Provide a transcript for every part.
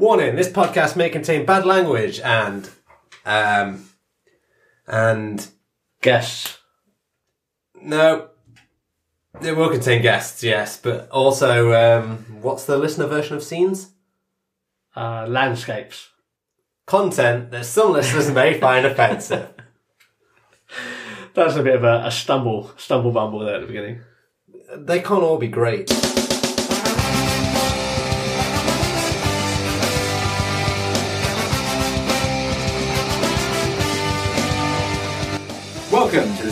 Warning: This podcast may contain bad language and um and Guests. no, it will contain guests, yes, but also um, what's the listener version of scenes? Uh, landscapes. Content that some listeners may find offensive. That's a bit of a, a stumble, stumble bumble there at the beginning. They can't all be great.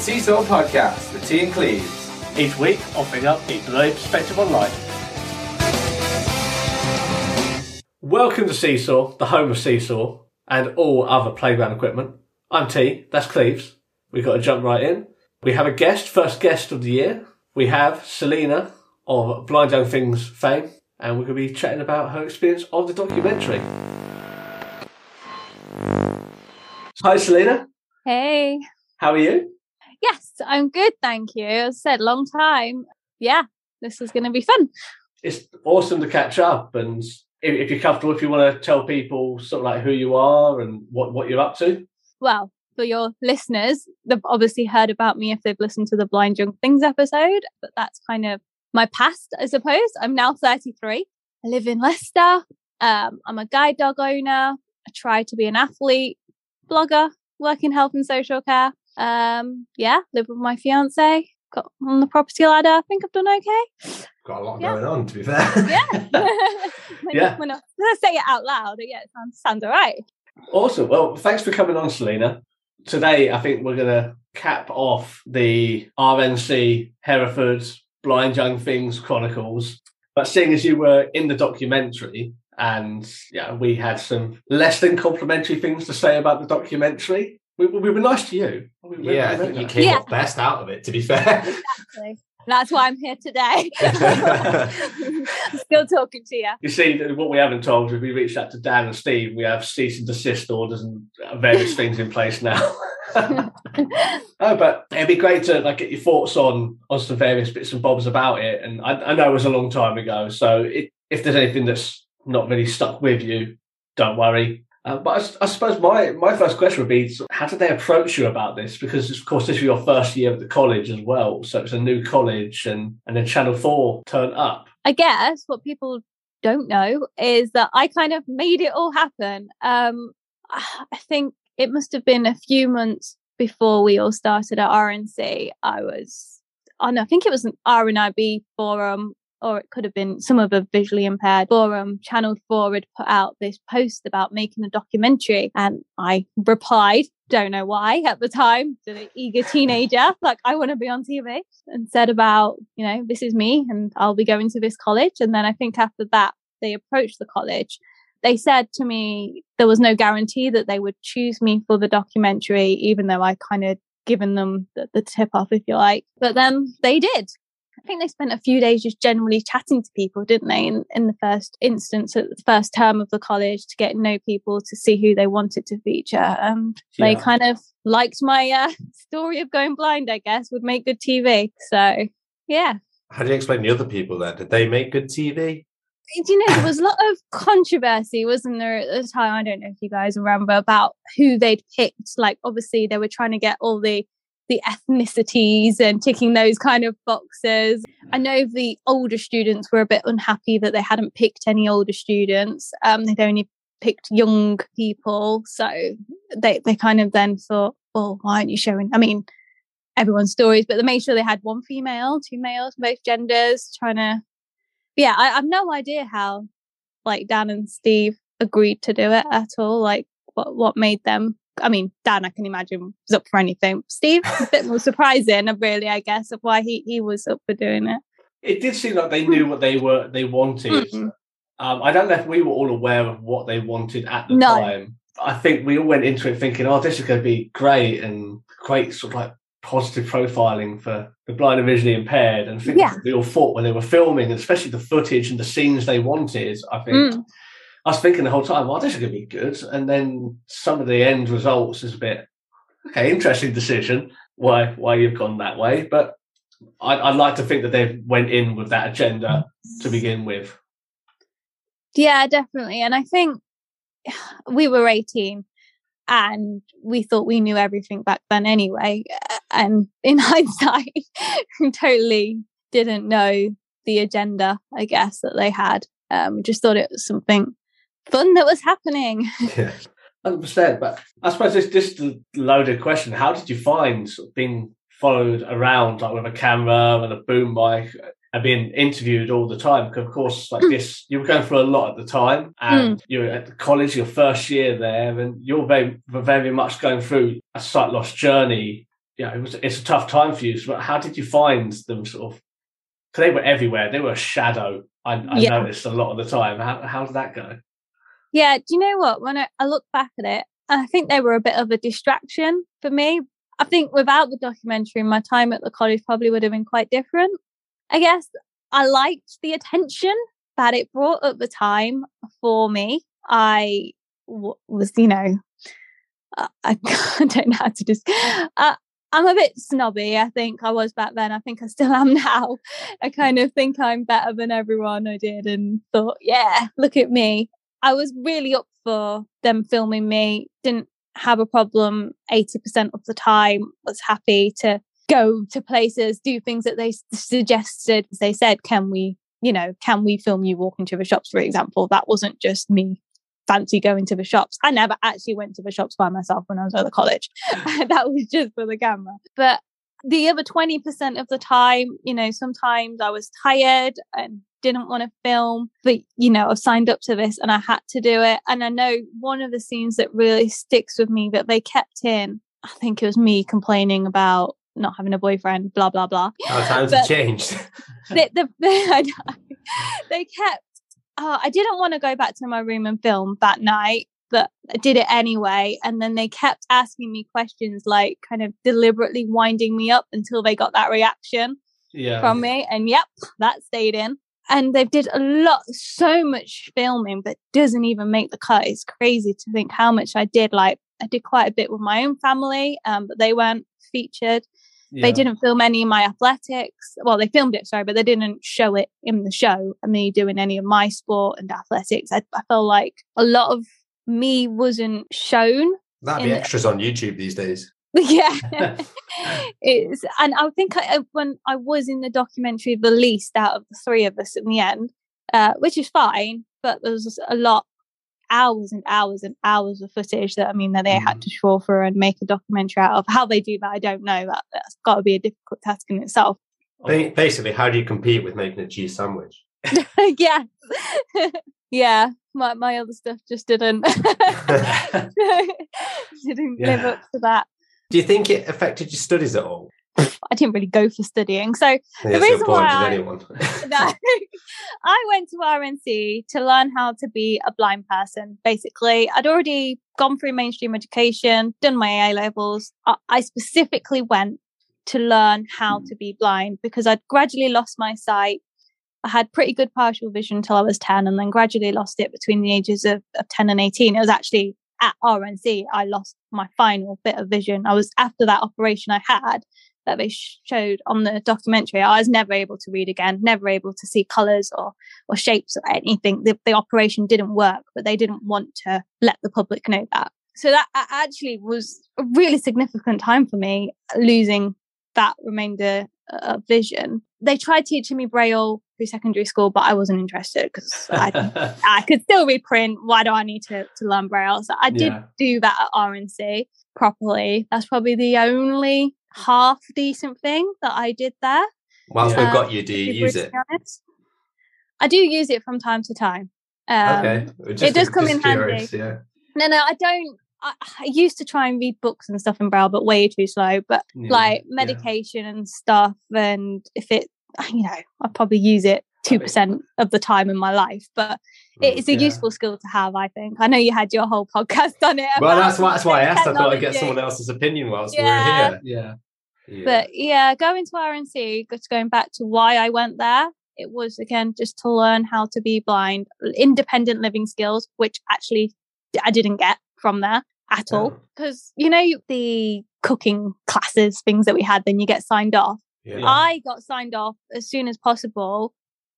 Seesaw Podcast with T and Cleves. Each week, offering up a delayed perspective on life. Welcome to Seesaw, the home of Seesaw, and all other playground equipment. I'm T, that's Cleves. We've got to jump right in. We have a guest, first guest of the year. We have Selena of Blind Young Things fame, and we're going to be chatting about her experience of the documentary. Hi, Selena. Hey. How are you? Yes, I'm good, thank you. As I said, long time. Yeah, this is going to be fun. it's awesome to catch up and if, if you're comfortable if you want to tell people sort of like who you are and what, what you're up to Well, for your listeners, they've obviously heard about me if they've listened to the Blind Young Things episode, but that's kind of my past, I suppose. I'm now 33. I live in Leicester. Um, I'm a guide dog owner. I try to be an athlete, blogger, work in health and social care. Um, yeah, live with my fiance. Got on the property ladder. I think I've done okay. Got a lot Yeah. going on, to be fair. Yeah. when, Yeah. When I, when I say it out loud, yeah, it sounds, sounds all right. awesome well thanks for coming on selena today i think we're going to cap off the rnc hereford blind young things chronicles but seeing as you were in the documentary and yeah we had some less than complimentary things to say about the documentary we, we were nice to you We- we- yeah, I think meant you came Yeah. off best out of it, to be fair. Exactly. That's why I'm here today. Still talking to you. You see, what we haven't told you, we reached out to Dan and Steve. We have cease and desist orders and uh, various things in place now. oh, but it'd be great to like get your thoughts on on some various bits and bobs about it. And I, I know it was a long time ago, so it, if there's anything that's not really stuck with you, don't worry. Uh, but I suppose my my first question would be: How did they approach you about this? Because of course, this was your first year at the college as well, so it's a new college, and and then Channel Four turned up. I guess what people don't know is that I kind of made it all happen. Um, I think it must have been a few months before we all started at RNC. I was on, I think it was an RNIB forum, or it could have been some of a visually impaired forum. Channel 4 had put out this post about making a documentary, and I replied, don't know why at the time, to the eager teenager, like, I want to be on TV, and said about, you know, this is me, and I'll be going to this college. And then I think after that, they approached the college they said to me there was no guarantee that they would choose me for the documentary, even though I kind of given them the, the tip off, if you like. But then they did. Think they spent a few days just generally chatting to people, didn't they? In, in the first instance, at the first term of the college, to get to know people, to see who they wanted to feature. And they kind of liked my uh, story of going blind, I guess, would make good TV. So, yeah. How do you explain the other people then? Did they make good TV? do you know there was a lot of controversy wasn't there at the time i don't know if you guys remember about who they'd picked like obviously they were trying to get all the the ethnicities and ticking those kind of boxes i know the older students were a bit unhappy that they hadn't picked any older students um they'd only picked young people so they they kind of then thought well why aren't you showing i mean everyone's stories but they made sure they had one female two males both genders trying to yeah, I, I've no idea how like Dan and Steve agreed to do it at all. Like what what made them I mean, Dan I can imagine was up for anything. Steve, a bit more surprising really, I guess, of why he, he was up for doing it. It did seem like they knew what they were they wanted. Mm. Um, I don't know if we were all aware of what they wanted at the No. time. I think we all went into it thinking, "Oh, this is going to be great and great sort of like positive profiling for the blind and visually impaired." And I think Yeah. we all thought when they were filming, especially the footage and the scenes they wanted. I think Mm. I was thinking the whole time, "Well, this is going to be good." And then some of the end results is a bit okay. Interesting decision. Why why you've gone that way, but I'd, I'd like to think that they went in with that agenda to begin with. Yeah, definitely. And I think we were 18 and we thought we knew everything back then anyway. And in hindsight, we totally didn't know the agenda, I guess, that they had. Um, just thought it was something fun that was happening. Yeah. Hundred percent. But I suppose this this is a loaded question. How did you find sort of being followed around like with a camera and a boom mic uh, and being interviewed all the time? Because of course, like hmm. this, you were going through a lot at the time, and hmm. you were at the college, your first year there, and you're very very much going through a sight loss journey. Yeah, it was it's a tough time for you. So how did you find them sort of? Because they were everywhere. They were a shadow. I, I Yeah. noticed a lot of the time. How how did that go? Yeah, do you know what? When I, I look back at it, I think they were a bit of a distraction for me. I think without the documentary, my time at the college probably would have been quite different. I guess I liked the attention that it brought at the time for me. I w- was, you know, I, I don't know how to just. Uh, I'm a bit snobby. I think I was back then. I think I still am now. I kind of think I'm better than everyone I did and thought, yeah, look at me. I was really up for them filming me. Didn't have a problem 80% of the time. Was happy to go to places, do things that they suggested. They said, can we, you know, can we film you walking to the shops, for example? That wasn't just me fancy going to the shops. I never actually went to the shops by myself when I was at the college. that was just for the camera. But the other 20% of the time, you know, sometimes I was tired and didn't want to film, but you know, I've signed up to this and I had to do it. And I know one of the scenes that really sticks with me that they kept in, I think it was me complaining about not having a boyfriend, blah, blah, blah. Times But- have changed. the, the, they kept uh, i didn't want to go back to my room and film that night but i did it anyway and then they kept asking me questions like kind of deliberately winding me up until they got that reaction Yeah. from me and yep that stayed in and they did a lot so much filming but doesn't even make the cut it's crazy to think how much i did like i did quite a bit with my own family um, but they weren't featured they didn't film any of my athletics. Well, they filmed it, sorry, but they didn't show it in the show. And me doing any of my sport and athletics. I, I felt like a lot of me wasn't shown. That'd be extras on YouTube these days. yeah, it's and I think I, when I was in the documentary, the least out of the three of us in the end, uh, which is fine. But there was a lot hours and hours and hours of footage that I mean that they had to trawl through and make a documentary out of. How they do that, I don't know. That that's got to be a difficult task in itself. Basically, how do you compete with making a cheese sandwich? yeah, yeah. My my other stuff just didn't didn't live up to that. Do you think it affected your studies at all? I didn't really go for studying, so That's the reason why I- no. I went to RNC to learn how to be a blind person. Basically, I'd already gone through mainstream education, done my A levels. I, I specifically went to learn how hmm. to be blind because I'd gradually lost my sight. I had pretty good partial vision until I was 10 and then gradually lost it between the ages of, of 10 and 18. It was actually at RNC I lost my final bit of vision. I was after that operation I had that they showed on the documentary, I was never able to read again, never able to see colours or or shapes or anything. The, the operation didn't work, but they didn't want to let the public know that. So that actually was a really significant time for me, losing that remainder uh, of vision. They tried teaching me Braille through secondary school, but I wasn't interested because I I could still read print. Why do I need to, to learn Braille? So I did Yeah. do that at RNC properly. That's probably the only half decent thing that I did there. Whilst Yeah. we've got you, do you use it? I do use it from time to time. Um, okay. it does come in handy. Yeah. No, no, I don't. I, I used to try and read books and stuff in Braille, but way too slow. But Yeah, like yeah. medication and stuff, and if it, you know, I probably use it two percent of the time in my life. But mm, it's a yeah. useful skill to have, I think. I know you had your whole podcast on it. Well, that's why, that's why I asked. I thought I'd get someone else's opinion whilst Yeah. we were here. Yeah. But yeah, going to RNC, just going back to why I went there, it was again just to learn how to be blind, independent living skills, which actually I didn't get from there at all. Oh. Because, you know, the cooking classes, things that we had, then you get signed off. Yeah. I got signed off as soon as possible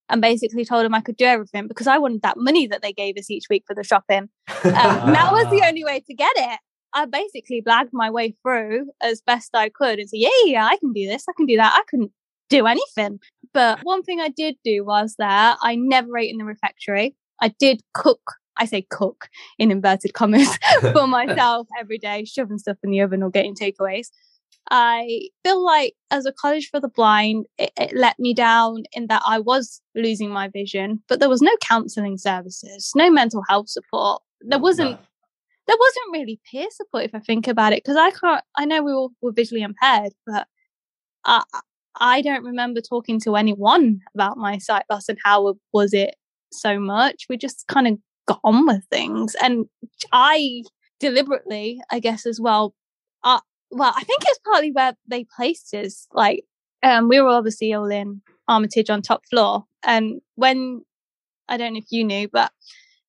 and basically told them I could do everything because I wanted that money that they gave us each week for the shopping. Um, that was the only way to get it. I basically blagged my way through as best I could and said, yeah, yeah, I can do this. I can do that. I couldn't do anything. But one thing I did do was that I never ate in the refectory. I did cook. I say cook in inverted commas for myself every day, shoving stuff in the oven or getting takeaways. I feel like as a college for the blind, it, it let me down in that I was losing my vision, but there was no counselling services, no mental health support. There wasn't there wasn't really peer support if I think about it because I can't. I know we all were visually impaired, but I I don't remember talking to anyone about my sight loss and how was it so much. We just kind of got on with things, and I deliberately, I guess, as well. Uh, well, I think it's partly where they placed us. Like, um, we were obviously all in Armitage on top floor, and when I don't know if you knew, but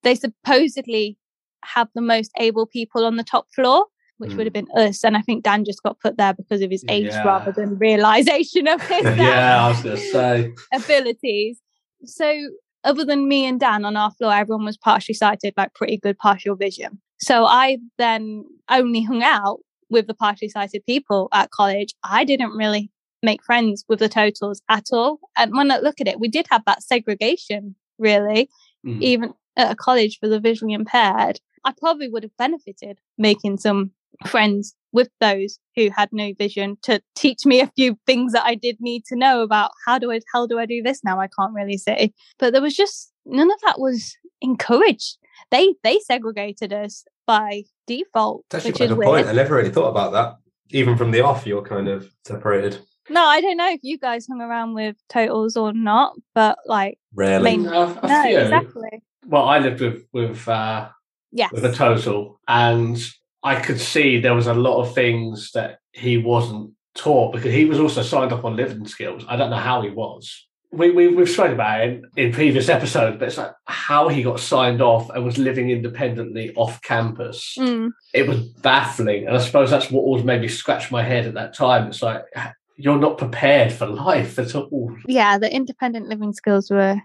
they supposedly have the most able people on the top floor, which would have been us. And I think Dan just got put there because of his age Yeah. rather than realization of his yeah, I was to say. abilities. So, other than me and Dan on our floor, everyone was partially sighted, like pretty good partial vision. So, I then only hung out with the partially sighted people at college. I didn't really make friends with the totals at all. And when I look at it, we did have that segregation, really Mm. even at a college for the visually impaired, I probably would have benefited making some friends with those who had no vision to teach me a few things that I did need to know about how do I how do I do this now? I can't really say. But there was just none of that was encouraged. They they segregated us by default, That's actually which quite is a good weird. point. I never really thought about that. Even from the off, you're kind of separated. No, I don't know if you guys hung around with totals or not, but like Rarely. Main- No, a no, few. exactly. Well, I lived with with uh, Yes. with a total, and I could see there was a lot of things that he wasn't taught because he was also signed up on living skills. I don't know how he was. We, we we've spoken about it in, in previous episodes, but it's like how he got signed off and was living independently off campus. Mm. It was baffling, and I suppose that's what always made me scratch my head at that time. It's like you're not prepared for life at all. yeah, the independent living skills were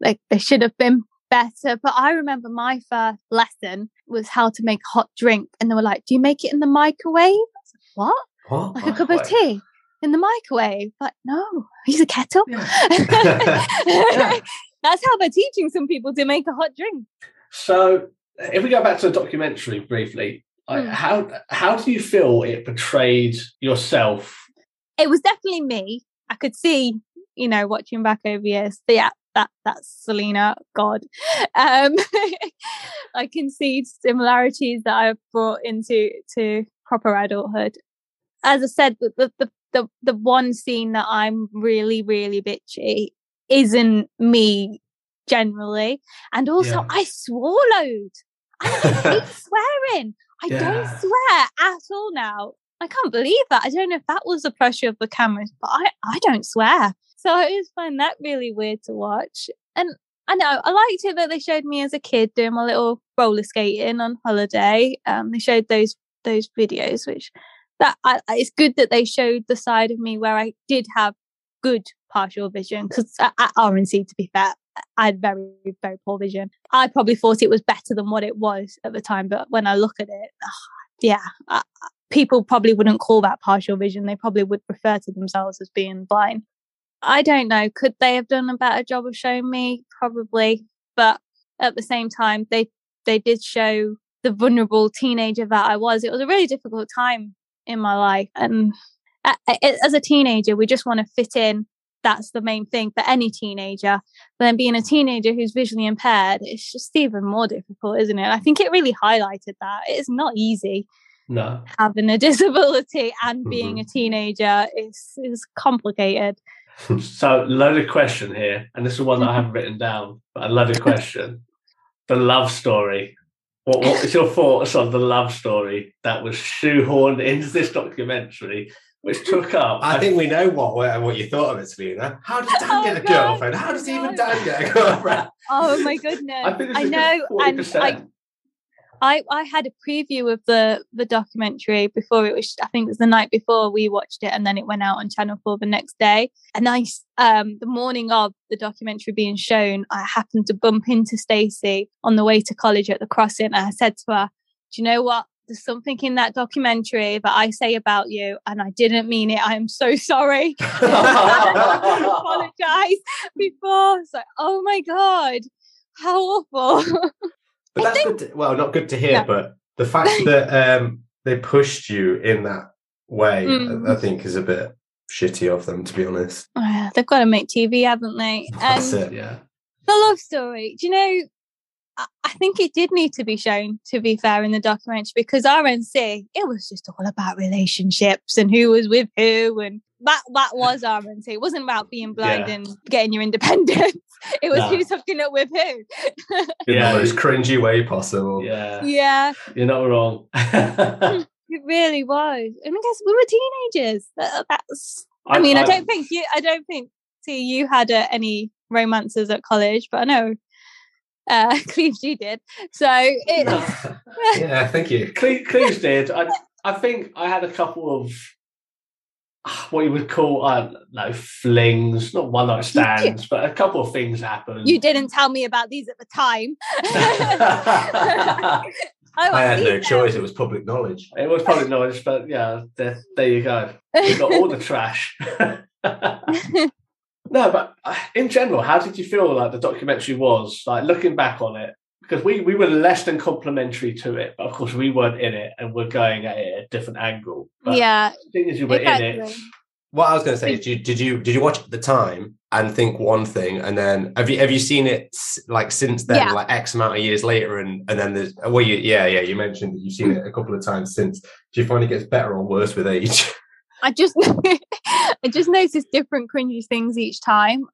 like they should have been better. But I remember my first lesson was how to make a hot drink, and they were like, "Do you make it in the microwave?" Like, "What? What? Like a cup of tea in the microwave?" Like, no, use a kettle. That's how they're teaching some people to make a hot drink. So, if we go back to the documentary briefly, Hmm. how how do you feel it portrayed yourself? It was definitely me. I could see, you know, watching back over years. Yeah, that that's Selena. God, um, I can see similarities that I've brought into to proper adulthood. As I said, the the the the, one scene that I'm really really bitchy isn't me generally, and also Yeah. I swallowed. I hate swearing. I Yeah. don't swear at all now. I can't believe that. I don't know if that was the pressure of the cameras, but I, I don't swear. So I always find that really weird to watch. And I know I liked it that they showed me as a kid doing my little roller skating on holiday. Um, they showed those those videos, which that I, it's good that they showed the side of me where I did have good partial vision because at, at RNC, to be fair, I had very very poor vision. I probably thought it was better than what it was at the time, but when I look at it, yeah, I, people probably wouldn't call that partial vision. They probably would refer to themselves as being blind. I don't know. Could they have done a better job of showing me? Probably, but at the same time, they they did show the vulnerable teenager that I was. It was a really difficult time in my life, and as a teenager, we just want to fit in. That's the main thing for any teenager. But then being a teenager who's visually impaired, it's just even more difficult, isn't it? I think it really highlighted that. It's not easy No, having a disability and being a mm-hmm. teenager is is complicated. so loaded question here, and this is one that I haven't written down, but a loaded question: the love story. What was your thoughts on the love story that was shoehorned into this documentary, which took up? I think we know what what you thought of it, Selena. How does Dan Oh, get a God. girlfriend? How does even Dan get a girlfriend? Oh my goodness! I think it's I a good know, and I 40%. I, I had a preview of the the documentary before it was I think it was the night before we watched it and then it went out on Channel 4 the next day. And I um the morning of the documentary being shown, I happened to bump into Stacey on the way to college at the crossing and I said to her, Do you know what? There's something in that documentary that I say about you and I didn't mean it. I am so sorry. I apologize before. So oh my God. How awful. But I that's think- good. To, well, not good to hear, Yeah. but the fact that um, they pushed you in that way, Mm. I I think, is a bit shitty of them, to be honest. Ah, They've got to make TV, haven't they? That's And it. yeah. the love story. Do you know? I, I think it did need to be shown. To be fair, in the documentary, because RNC, it was just all about relationships and who was with who, and that that was our RNC. It wasn't about being blind Yeah. and getting your independence. It was No. who's hooking up with who. In Yeah. the most cringy way possible. Yeah. yeah, You're not wrong. it really was. And I guess we were teenagers. That- That's. I, mean, I, don't think you. I don't think. See, you had uh, any romances at college, but I know. Uh, Cleve, you did. So it, yeah, thank you. Cle- Cleves did. I, I think I had a couple of what you would call, I don't know, flings, not one night stands, but a couple of things happened. You didn't tell me about these at the time. I, I had no details. choice. It was public knowledge. It was probably noise, but yeah, there, there you go. We got all the trash. no, but uh, in general, how did you feel like the documentary was? Like looking back on it, because we, we were less than complimentary to it, but of course we weren't in it and we're going at it at a different angle. But yeah, the thing is, you were in it. What I was going to say is, did you, did you did you watch it at the time and think one thing, and then have you have you seen it like since then, Yeah. like X amount of years later, and and then there's oh, well, you, yeah, yeah, you mentioned that you've seen it a couple of times since. Do you find it gets better or worse with age? I just I just noticed different cringy things each time.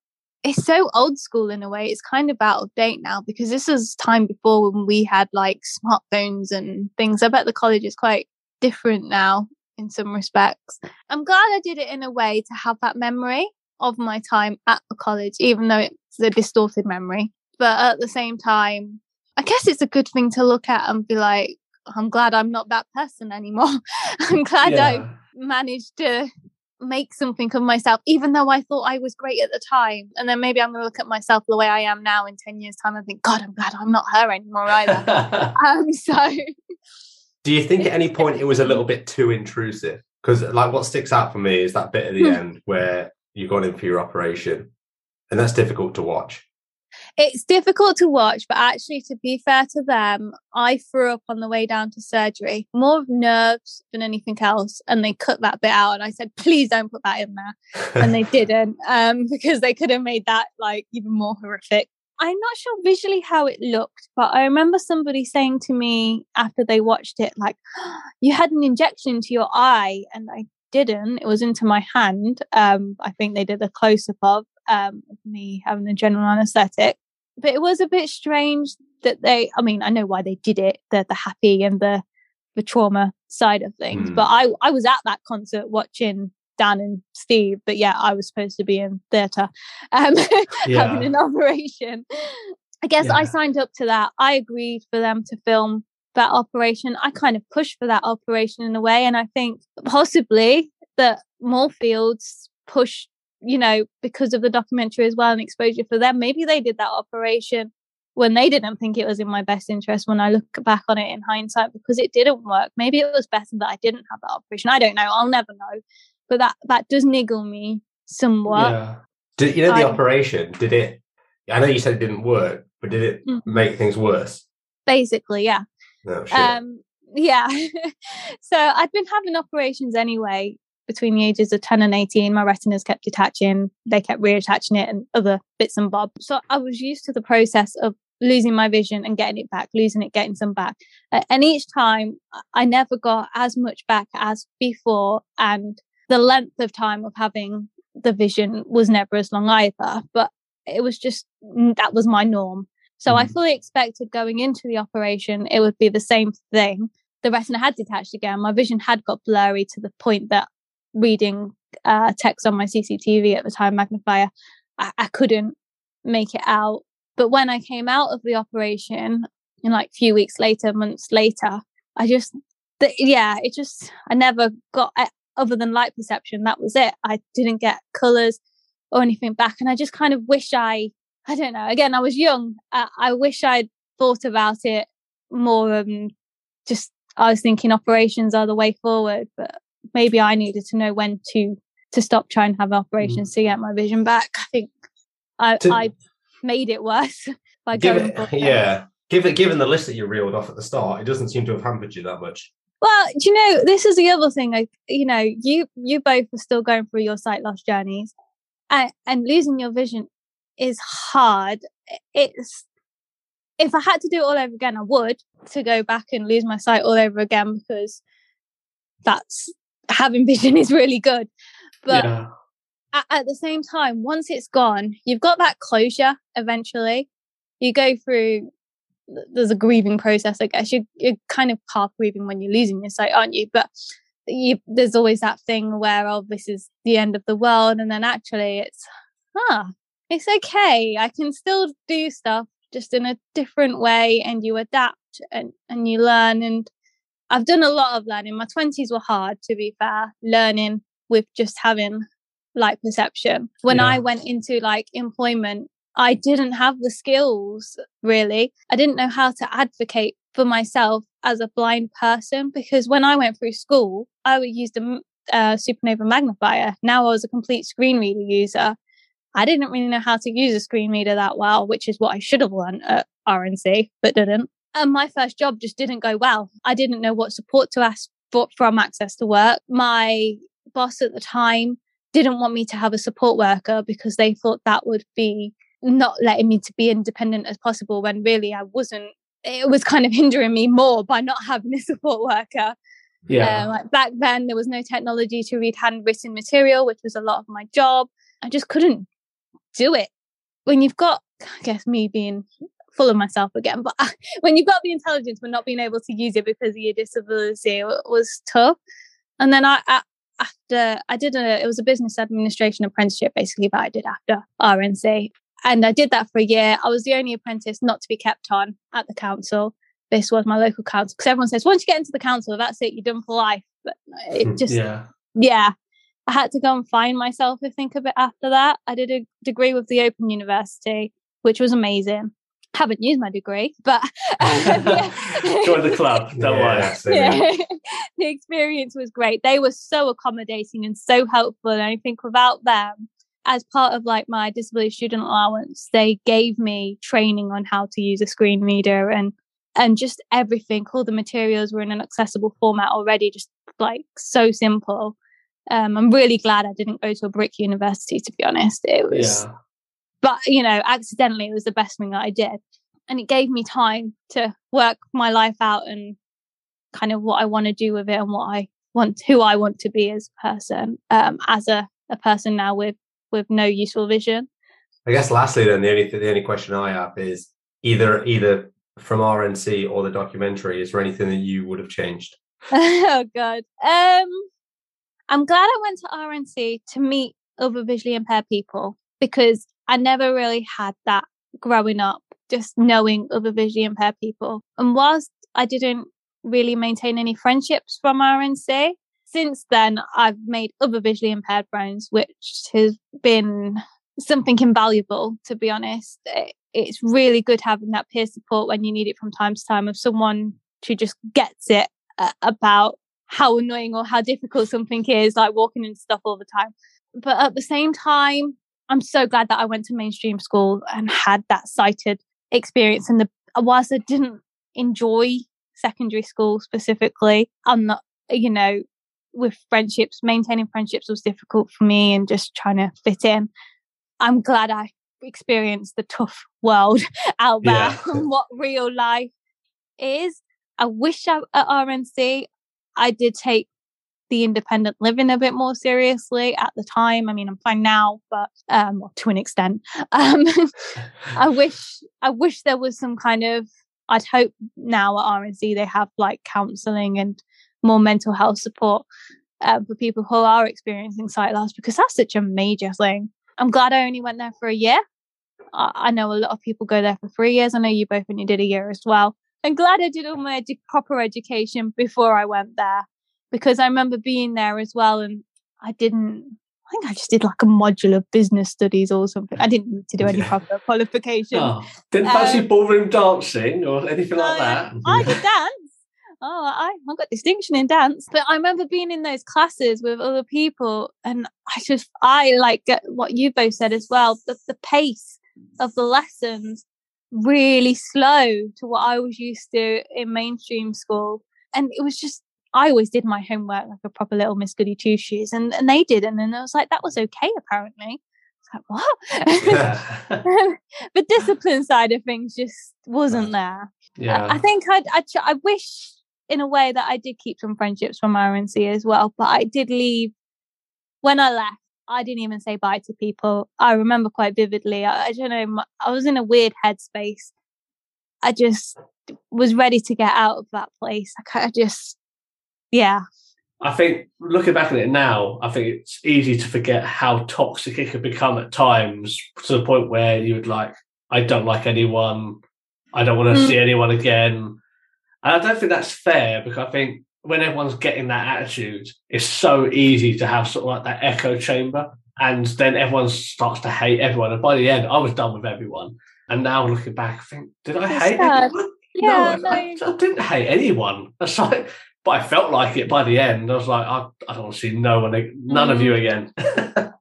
It's so old school in a way. It's kind of out of date now because this is time before when we had like smartphones and things. I bet the college is quite different now in some respects. I'm glad I did it in a way to have that memory of my time at the college, even though it's a distorted memory. But at the same time, I guess it's a good thing to look at and be like, I'm glad I'm not that person anymore. I'm glad I managed to make something of myself, even though I thought I was great at the time. And then maybe I'm going to look at myself the way I am now in 10 years' time and think, God, I'm glad I'm not her anymore either. um, so, Do you think at any point it was a little bit too intrusive? Because like what sticks out for me is that bit at the Hmm. end where you got in for your operation, and that's difficult to watch. It's difficult to watch, but actually, to be fair to them, I threw up on the way down to surgery, more of nerves than anything else. And they cut that bit out. And I said, please don't put that in there. and they didn't um, because they could have made that like even more horrific. I'm not sure visually how it looked, but I remember somebody saying to me after they watched it, like, you had an injection into your eye, and I didn't. It was into my hand. Um, I think they did a close up of um, me having the general anesthetic, but it was a bit strange that they. I mean, I know why they did it, the the happy and the the trauma side of things, Hmm. but I I was at that concert watching Dan and Steve, but yeah, I was supposed to be in theatre um, having an operation. I guess I signed up to that. I agreed for them to film that operation. I kind of pushed for that operation in a way, and I think possibly that Moorfields pushed, you know, because of the documentary as well and exposure for them. Maybe they did that operation when they didn't think it was in my best interest when I look back on it in hindsight because it didn't work. Maybe it was better that I didn't have that operation. I don't know. I'll never know. But that that does niggle me somewhat. Yeah. Did you know the operation? Did it? I know you said it didn't work, but did it Mm. make things worse? Basically, yeah. No, sure. Um, yeah. so I'd been having operations anyway between the ages of 10 and 18. My retinas kept detaching, they kept reattaching it, and other bits and bobs. So I was used to the process of losing my vision and getting it back, losing it, getting some back. Uh, and each time I- never got as much back as before. And the length of time of having the vision was never as long either. But it was just, mm, that was my norm. So I Mhm. fully expected going into the operation, it would be the same thing. The retina had detached again. My vision had got blurry to the point that reading uh, text on my CCTV at the time, magnifier, I, I couldn't make it out. But when I came out of the operation, in like a few weeks later, months later, I just, th- yeah, it just, I never got, other than light perception, that was it. I didn't get colors or anything back. And I just kind of wish I, I don't know, again, I was young. I, I wish I'd thought about it more. Um, just, I was thinking operations are the way forward, but maybe I needed to know when to, to stop trying to have operations mm. to get my vision back. I think I, to, I made it worse by going. It, yeah. Given, given the list that you reeled off at the start, it doesn't seem to have hampered you that much. Well, do you know, this is the other thing. Like, you know, you you both are still going through your sight loss journeys, and, and losing your vision is hard. It's if I had to do it all over again, I would to go back and lose my sight all over again because that's having vision is really good. But yeah. at, at the same time, once it's gone, you've got that closure eventually. You go through there's a grieving process, I guess. You're, you're kind of half grieving when you're losing your sight, aren't you? But you, there's always that thing where, oh, this is the end of the world. And then actually it's, ah, it's okay. I can still do stuff just in a different way and you adapt and, and you learn. And I've done a lot of learning. My 20s were hard, to be fair, learning with just having light perception. When yeah. I went into like employment, I didn't have the skills really. I didn't know how to advocate for myself as a blind person because when I went through school, I would use the uh, supernova magnifier. Now I was a complete screen reader user. I didn't really know how to use a screen reader that well, which is what I should have learned at RNC, but didn't. And my first job just didn't go well. I didn't know what support to ask for from Access to Work. My boss at the time didn't want me to have a support worker because they thought that would be not letting me to be independent as possible when really I wasn't. It was kind of hindering me more by not having a support worker. Yeah. Um, like back then, there was no technology to read handwritten material, which was a lot of my job. I just couldn't do it. When you've got, I guess, me being full of myself again, but when you've got the intelligence but not being able to use it because of your disability, it was tough. And then I, I after I did a, it was a business administration apprenticeship basically that I did after RNC. And I did that for a year. I was the only apprentice not to be kept on at the council. This was my local council because everyone says once you get into the council, that's it, you're done for life. But it hmm, just, yeah. yeah. I had to go and find myself, I think, a bit after that. I did a degree with the Open University, which was amazing. Haven't used my degree, but join the club. Don't yeah, worry. Yeah. the experience was great. They were so accommodating and so helpful. And I think without them, as part of like my disability student allowance, they gave me training on how to use a screen reader and and just everything. All the materials were in an accessible format already, just like so simple. Um, I'm really glad I didn't go to a brick university, to be honest. It was, yeah. But you know, accidentally, it was the best thing that I did, and it gave me time to work my life out and kind of what I want to do with it and what I want, who I want to be as a person, um, as a a person now with with no useful vision. I guess lastly, then the only the only question I have is either either from RNC or the documentary, is there anything that you would have changed? oh God, um, I'm glad I went to RNC to meet other visually impaired people because I never really had that growing up, just knowing other visually impaired people. And whilst I didn't really maintain any friendships from RNC, since then, I've made other visually impaired friends, which has been something invaluable, to be honest. It's really good having that peer support when you need it from time to time of someone who just gets it about how annoying or how difficult something is, like walking into stuff all the time. But at the same time, I'm so glad that I went to mainstream school and had that sighted experience. And the whilst I didn't enjoy secondary school specifically, I'm not, you know, with friendships, maintaining friendships was difficult for me and just trying to fit in. I'm glad I experienced the tough world out there yeah. and what real life is. I wish I, at RNC I did take the independent living a bit more seriously at the time. I mean, I'm fine now, but um, well, to an extent. Um, I wish I wish there was some kind of. I'd hope now at RNC they have like counselling and more mental health support uh, for people who are experiencing sight loss because that's such a major thing. I'm glad I only went there for a year. I, I know a lot of people go there for three years. I know you both only did a year as well. I'm glad I did all my proper education before I went there because I remember being there as well, and I didn't. I think I just did like a module of business studies or something. I didn't need to do any proper qualification. Oh, didn't fancy Um, ballroom dancing or anything like that. I could dance. Oh, I, I got distinction in dance. But I remember being in those classes with other people, and I just, I like get what you both said as well. The, the pace of the lessons really slow to what I was used to in mainstream school. And it was just, I always did my homework like a proper little Miss Goody Two Shoes, and, and they didn't. And I was like, that was okay, apparently. I was like, what? the discipline side of things just wasn't there. I- yeah. I think I'd, I'd, I wish in a way that I did keep some friendships from RNC as well, but I did leave when I left. I didn't even say bye to people. I remember quite vividly. I, I don't know. my- I was in a weird headspace. I just was ready to get out of that place. I kind of just, yeah, I think looking back at it now, I think it's easy to forget how toxic it could become at times to the point where you would like, I don't like anyone, I don't want to Mm. see anyone again. And I don't think that's fair because I think when everyone's getting that attitude, it's so easy to have sort of like that echo chamber. And then everyone starts to hate everyone. And by the end, I was done with everyone. And now looking back, I think, did I It's hate sad. anyone? Yeah, no, I, I didn't hate anyone. It's like, but I felt like it by the end. I was like, I, I don't want to see no one, ag- none of Mm. you again.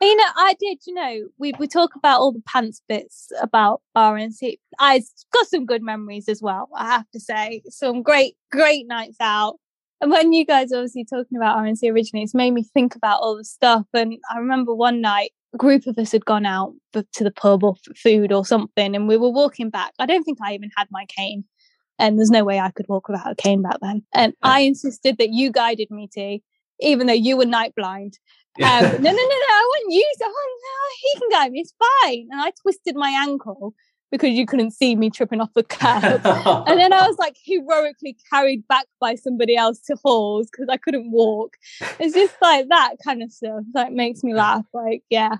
You know, I did. You know, we we talk about all the pants bits about RNC. I've got some good memories as well. I have to say, some great great nights out. And when you guys obviously talking about RNC originally, it's made me think about all the stuff. And I remember one night, a group of us had gone out to the pub or for food or something, and we were walking back. I don't think I even had my cane, and there's no way I could walk without a cane back then. And I insisted that you guided me to, even though you were night blind. Um, no, no, no, no, I want you. to- Oh, no, he can guide me. It's fine. And I twisted my ankle because you couldn't see me tripping off the curb. and then I was like heroically carried back by somebody else to halls because I couldn't walk. It's just like that kind of stuff that makes me laugh. Like, yeah,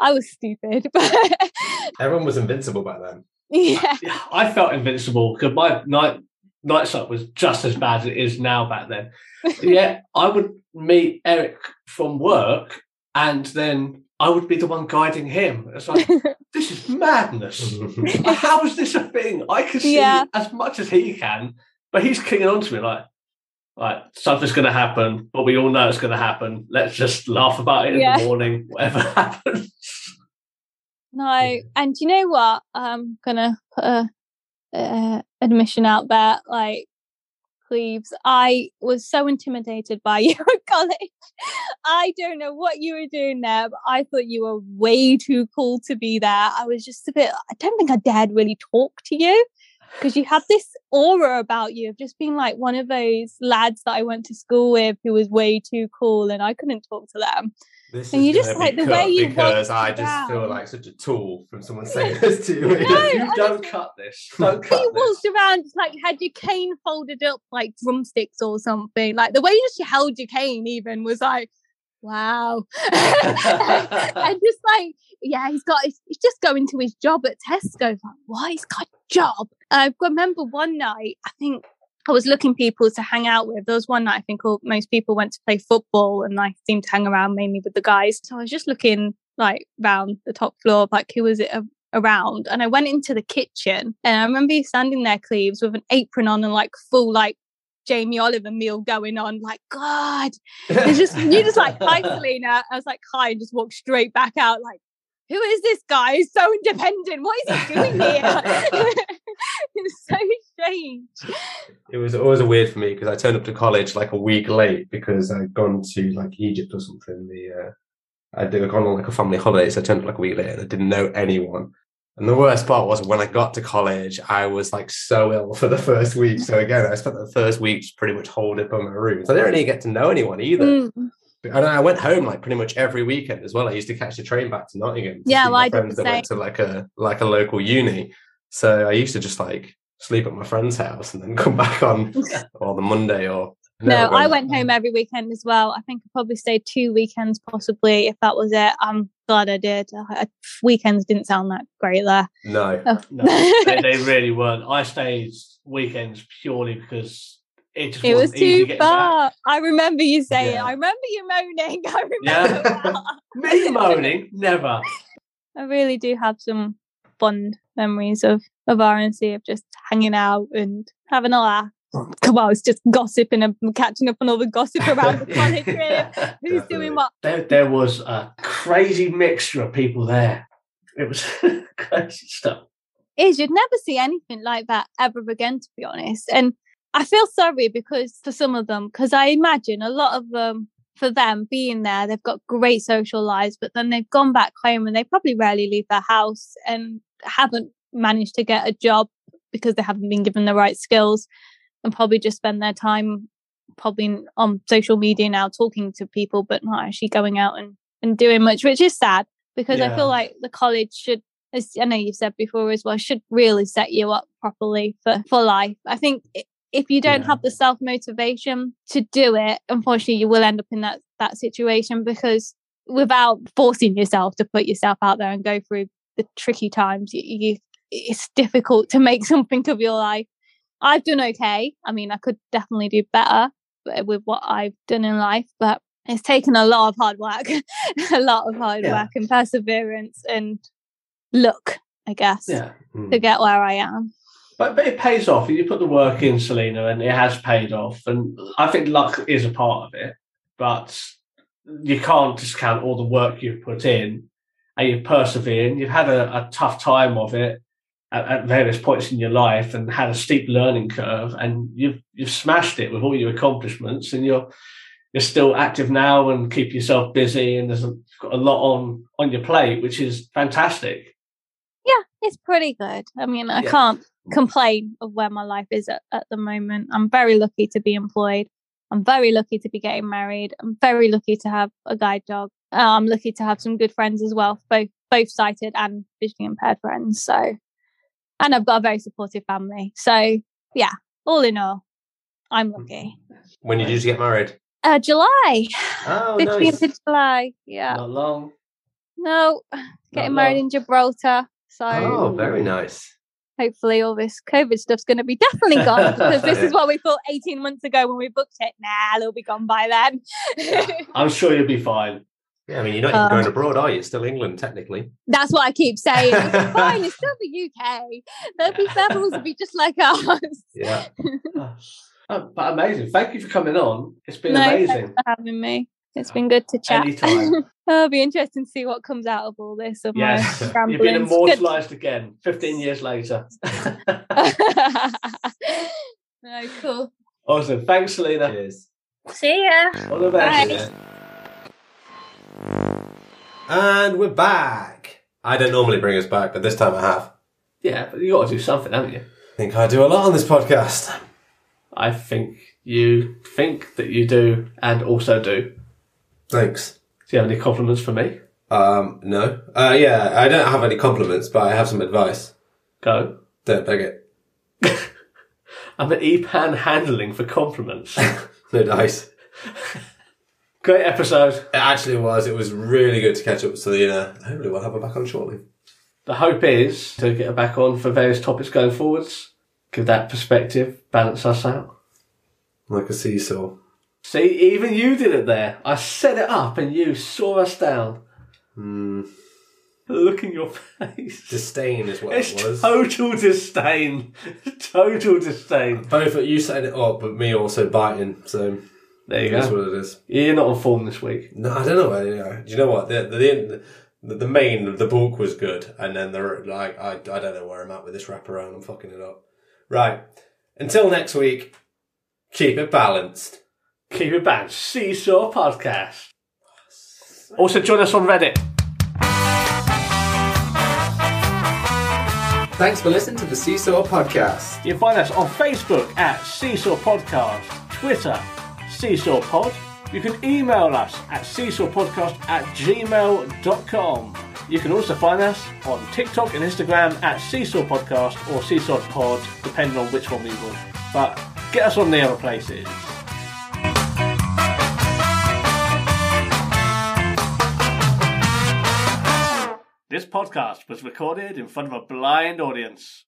I was stupid, but Everyone was invincible back then. yeah, Yeah, I felt invincible because my night night sight was just as bad as it is now back then. yeah, I would meet Eric from work, and then I would be the one guiding him. It's like this is madness. How is this a thing? I can see Yeah. as much as he can, but he's clinging on to me like, like something's going to happen, but we all know it's going to happen. Let's just laugh about it in Yeah. the morning, whatever happens. No. And you know what? I'm gonna put a, a admission out there. Like, Cleves, I was so intimidated by you at college. I don't know what you were doing there, but I thought you were way too cool to be there. I was just a bit. I don't think I dared really talk to you because you had this aura about you of just being like one of those lads that I went to school with who was way too cool, and I couldn't talk to them. This And is you just like the way you because I just feel like such a tool from someone saying this to me. No, you don't cut this. Don't you cut this. walked around just like had your cane folded up like drumsticks or something. Like the way you just held your cane even was like, wow. and just like, yeah, he's got he's he's just going to his job at Tesco. Like, what? He's got a job. I remember one night, I think I was looking people to hang out with. There was one night I think all, most people went to play football and I seemed to hang around mainly with the guys. So I was just looking like round the top floor like who was it a- around and I went into the kitchen and I remember you standing there, Cleves, with an apron on and like full like Jamie Oliver meal going on. Like, God. It's just you just like, hi Selena. I was like, hi, and just walked straight back out, like, who is this guy? He's so independent. What is he doing here? it's so strange. it was always weird for me because I turned up to college like a week late because I'd gone to like Egypt or something. The uh, I'd gone on like a family holiday, so I turned up like a week late and I didn't know anyone. And the worst part was when I got to college, I was like so ill for the first week. So again, I spent the first week pretty much holed up in my room. So I didn't really get to know anyone either. Mm. And I went home like pretty much every weekend as well. I used to catch the train back to Nottingham. To Yeah, well, I did the that went to like a like a local uni. So I used to just like sleep at my friend's house and then come back on or the Monday or No, Never I went home every weekend as well. I think I probably stayed two weekends, possibly, if that was it. I'm glad I did. I, weekends didn't sound that great there. No. Oh. No, they, they really weren't. I stayed weekends purely because it just It was wasn't easy too getting back. far. I remember you saying, Yeah. I remember you moaning. I remember Yeah. that. Me moaning, never. I really do have some fond memories of of RNC of just hanging out and having a laugh. Oh. Come on, it's just gossiping and catching up on all the gossip around the college. Yeah. Who's doing what? There, there was a crazy mixture of people there. It was crazy stuff. Is you'd never see anything like that ever again, to be honest. And I feel sorry because for some of them, because I imagine a lot of them, for them being there, they've got great social lives, but then they've gone back home and they probably rarely leave their house and haven't managed to get a job because they haven't been given the right skills and probably just spend their time probably on social media now talking to people, but not actually going out and, and doing much, which is sad because I feel like the college should as I know you've said before as well, should really set you up properly for, for life. I think if you don't Yeah. have the self motivation to do it, unfortunately, you will end up in that that situation because without forcing yourself to put yourself out there and go through the tricky times, you, you it's difficult to make something of your life. I've done okay. I mean, I could definitely do better with what I've done in life, but it's taken a lot of hard work, a lot of hard Yeah. work and perseverance and luck, I guess, Yeah. Mm. to get where I am. But, but it pays off. You put the work in, Selena, and it has paid off. And I think luck is a part of it, but you can't discount all the work you've put in and you've persevered. You've had a, a tough time of it at, at various points in your life and had a steep learning curve, and you've you've smashed it with all your accomplishments, and you're you're still active now and keep yourself busy, and there's a, got a lot on on your plate, which is fantastic. Yeah, it's pretty good. I mean, I Yeah. can't complain of where my life is at, at the moment. I'm very lucky to be employed. I'm very lucky to be getting married. I'm very lucky to have a guide dog. Uh, I'm lucky to have some good friends as well, both both sighted and visually impaired friends. So, and I've got a very supportive family. So, yeah, all in all, I'm lucky. When did you get married? Uh, July, Oh, 15th nice. of July. Yeah, Not long. no, getting married long. in Gibraltar. So, Oh, very nice. hopefully all this COVID stuff's going to be definitely gone because this is what we thought 18 months ago when we booked it. Nah, it'll be gone by then. I'm sure you'll be fine. Yeah, I mean, you're not even Uh, going abroad, are you? It's still England, technically. That's what I keep saying. It's fine, it's still the UK. There'll be levels will be just like us. Yeah. Oh, but amazing. Thank you for coming on. It's been No, amazing. thanks for having me. It's been good to chat. Anytime. It'll be interesting to see what comes out of all this of Yes. my You've ramblings. been Good- immortalised again 15 years later. no, cool. awesome. Thanks, Selena. Cheers. See ya. All the best. Bye. And we're back. I don't normally bring us back, but this time I have. Yeah, but you got to do something, haven't you? I think I do a lot on this podcast. I think you think that you do and also do. Thanks. Do you have any compliments for me? Um, no. Uh, yeah, I don't have any compliments, but I have some advice. Go. Don't beg it. I'm an E-pan handling for compliments. No dice. Great episode. It actually was. It was really good to catch up with Selena. Hopefully we'll have her back on shortly. The hope is to get her back on for various topics going forwards. Give that perspective, balance us out. Like a seesaw. See, even you did it there. I set it up and you saw us down. Hmm. Look in your face. Disdain is what It's it was. total disdain. Total disdain. Both you setting it up, but me also biting. So There you that's go. That's what it is. You're not on form this week. No, I don't know. Do you know what? The the the, the main the bulk was good, and then the like I I don't know where I'm at with this wraparound. I'm fucking it up. Right. Until next week. Keep it balanced. Keep it back. Seesaw Podcast. Oh, also, join us on Reddit. Thanks for listening to the Seesaw Podcast. You can find us on Facebook at Seesaw Podcast, Twitter, SeesawPod. You can email us at seesawpodcast at gmail.com. You can also find us on TikTok and Instagram at Seesaw Podcast or Seesaw Pod, depending on which one we want. But get us on the other places. This podcast was recorded in front of a blind audience.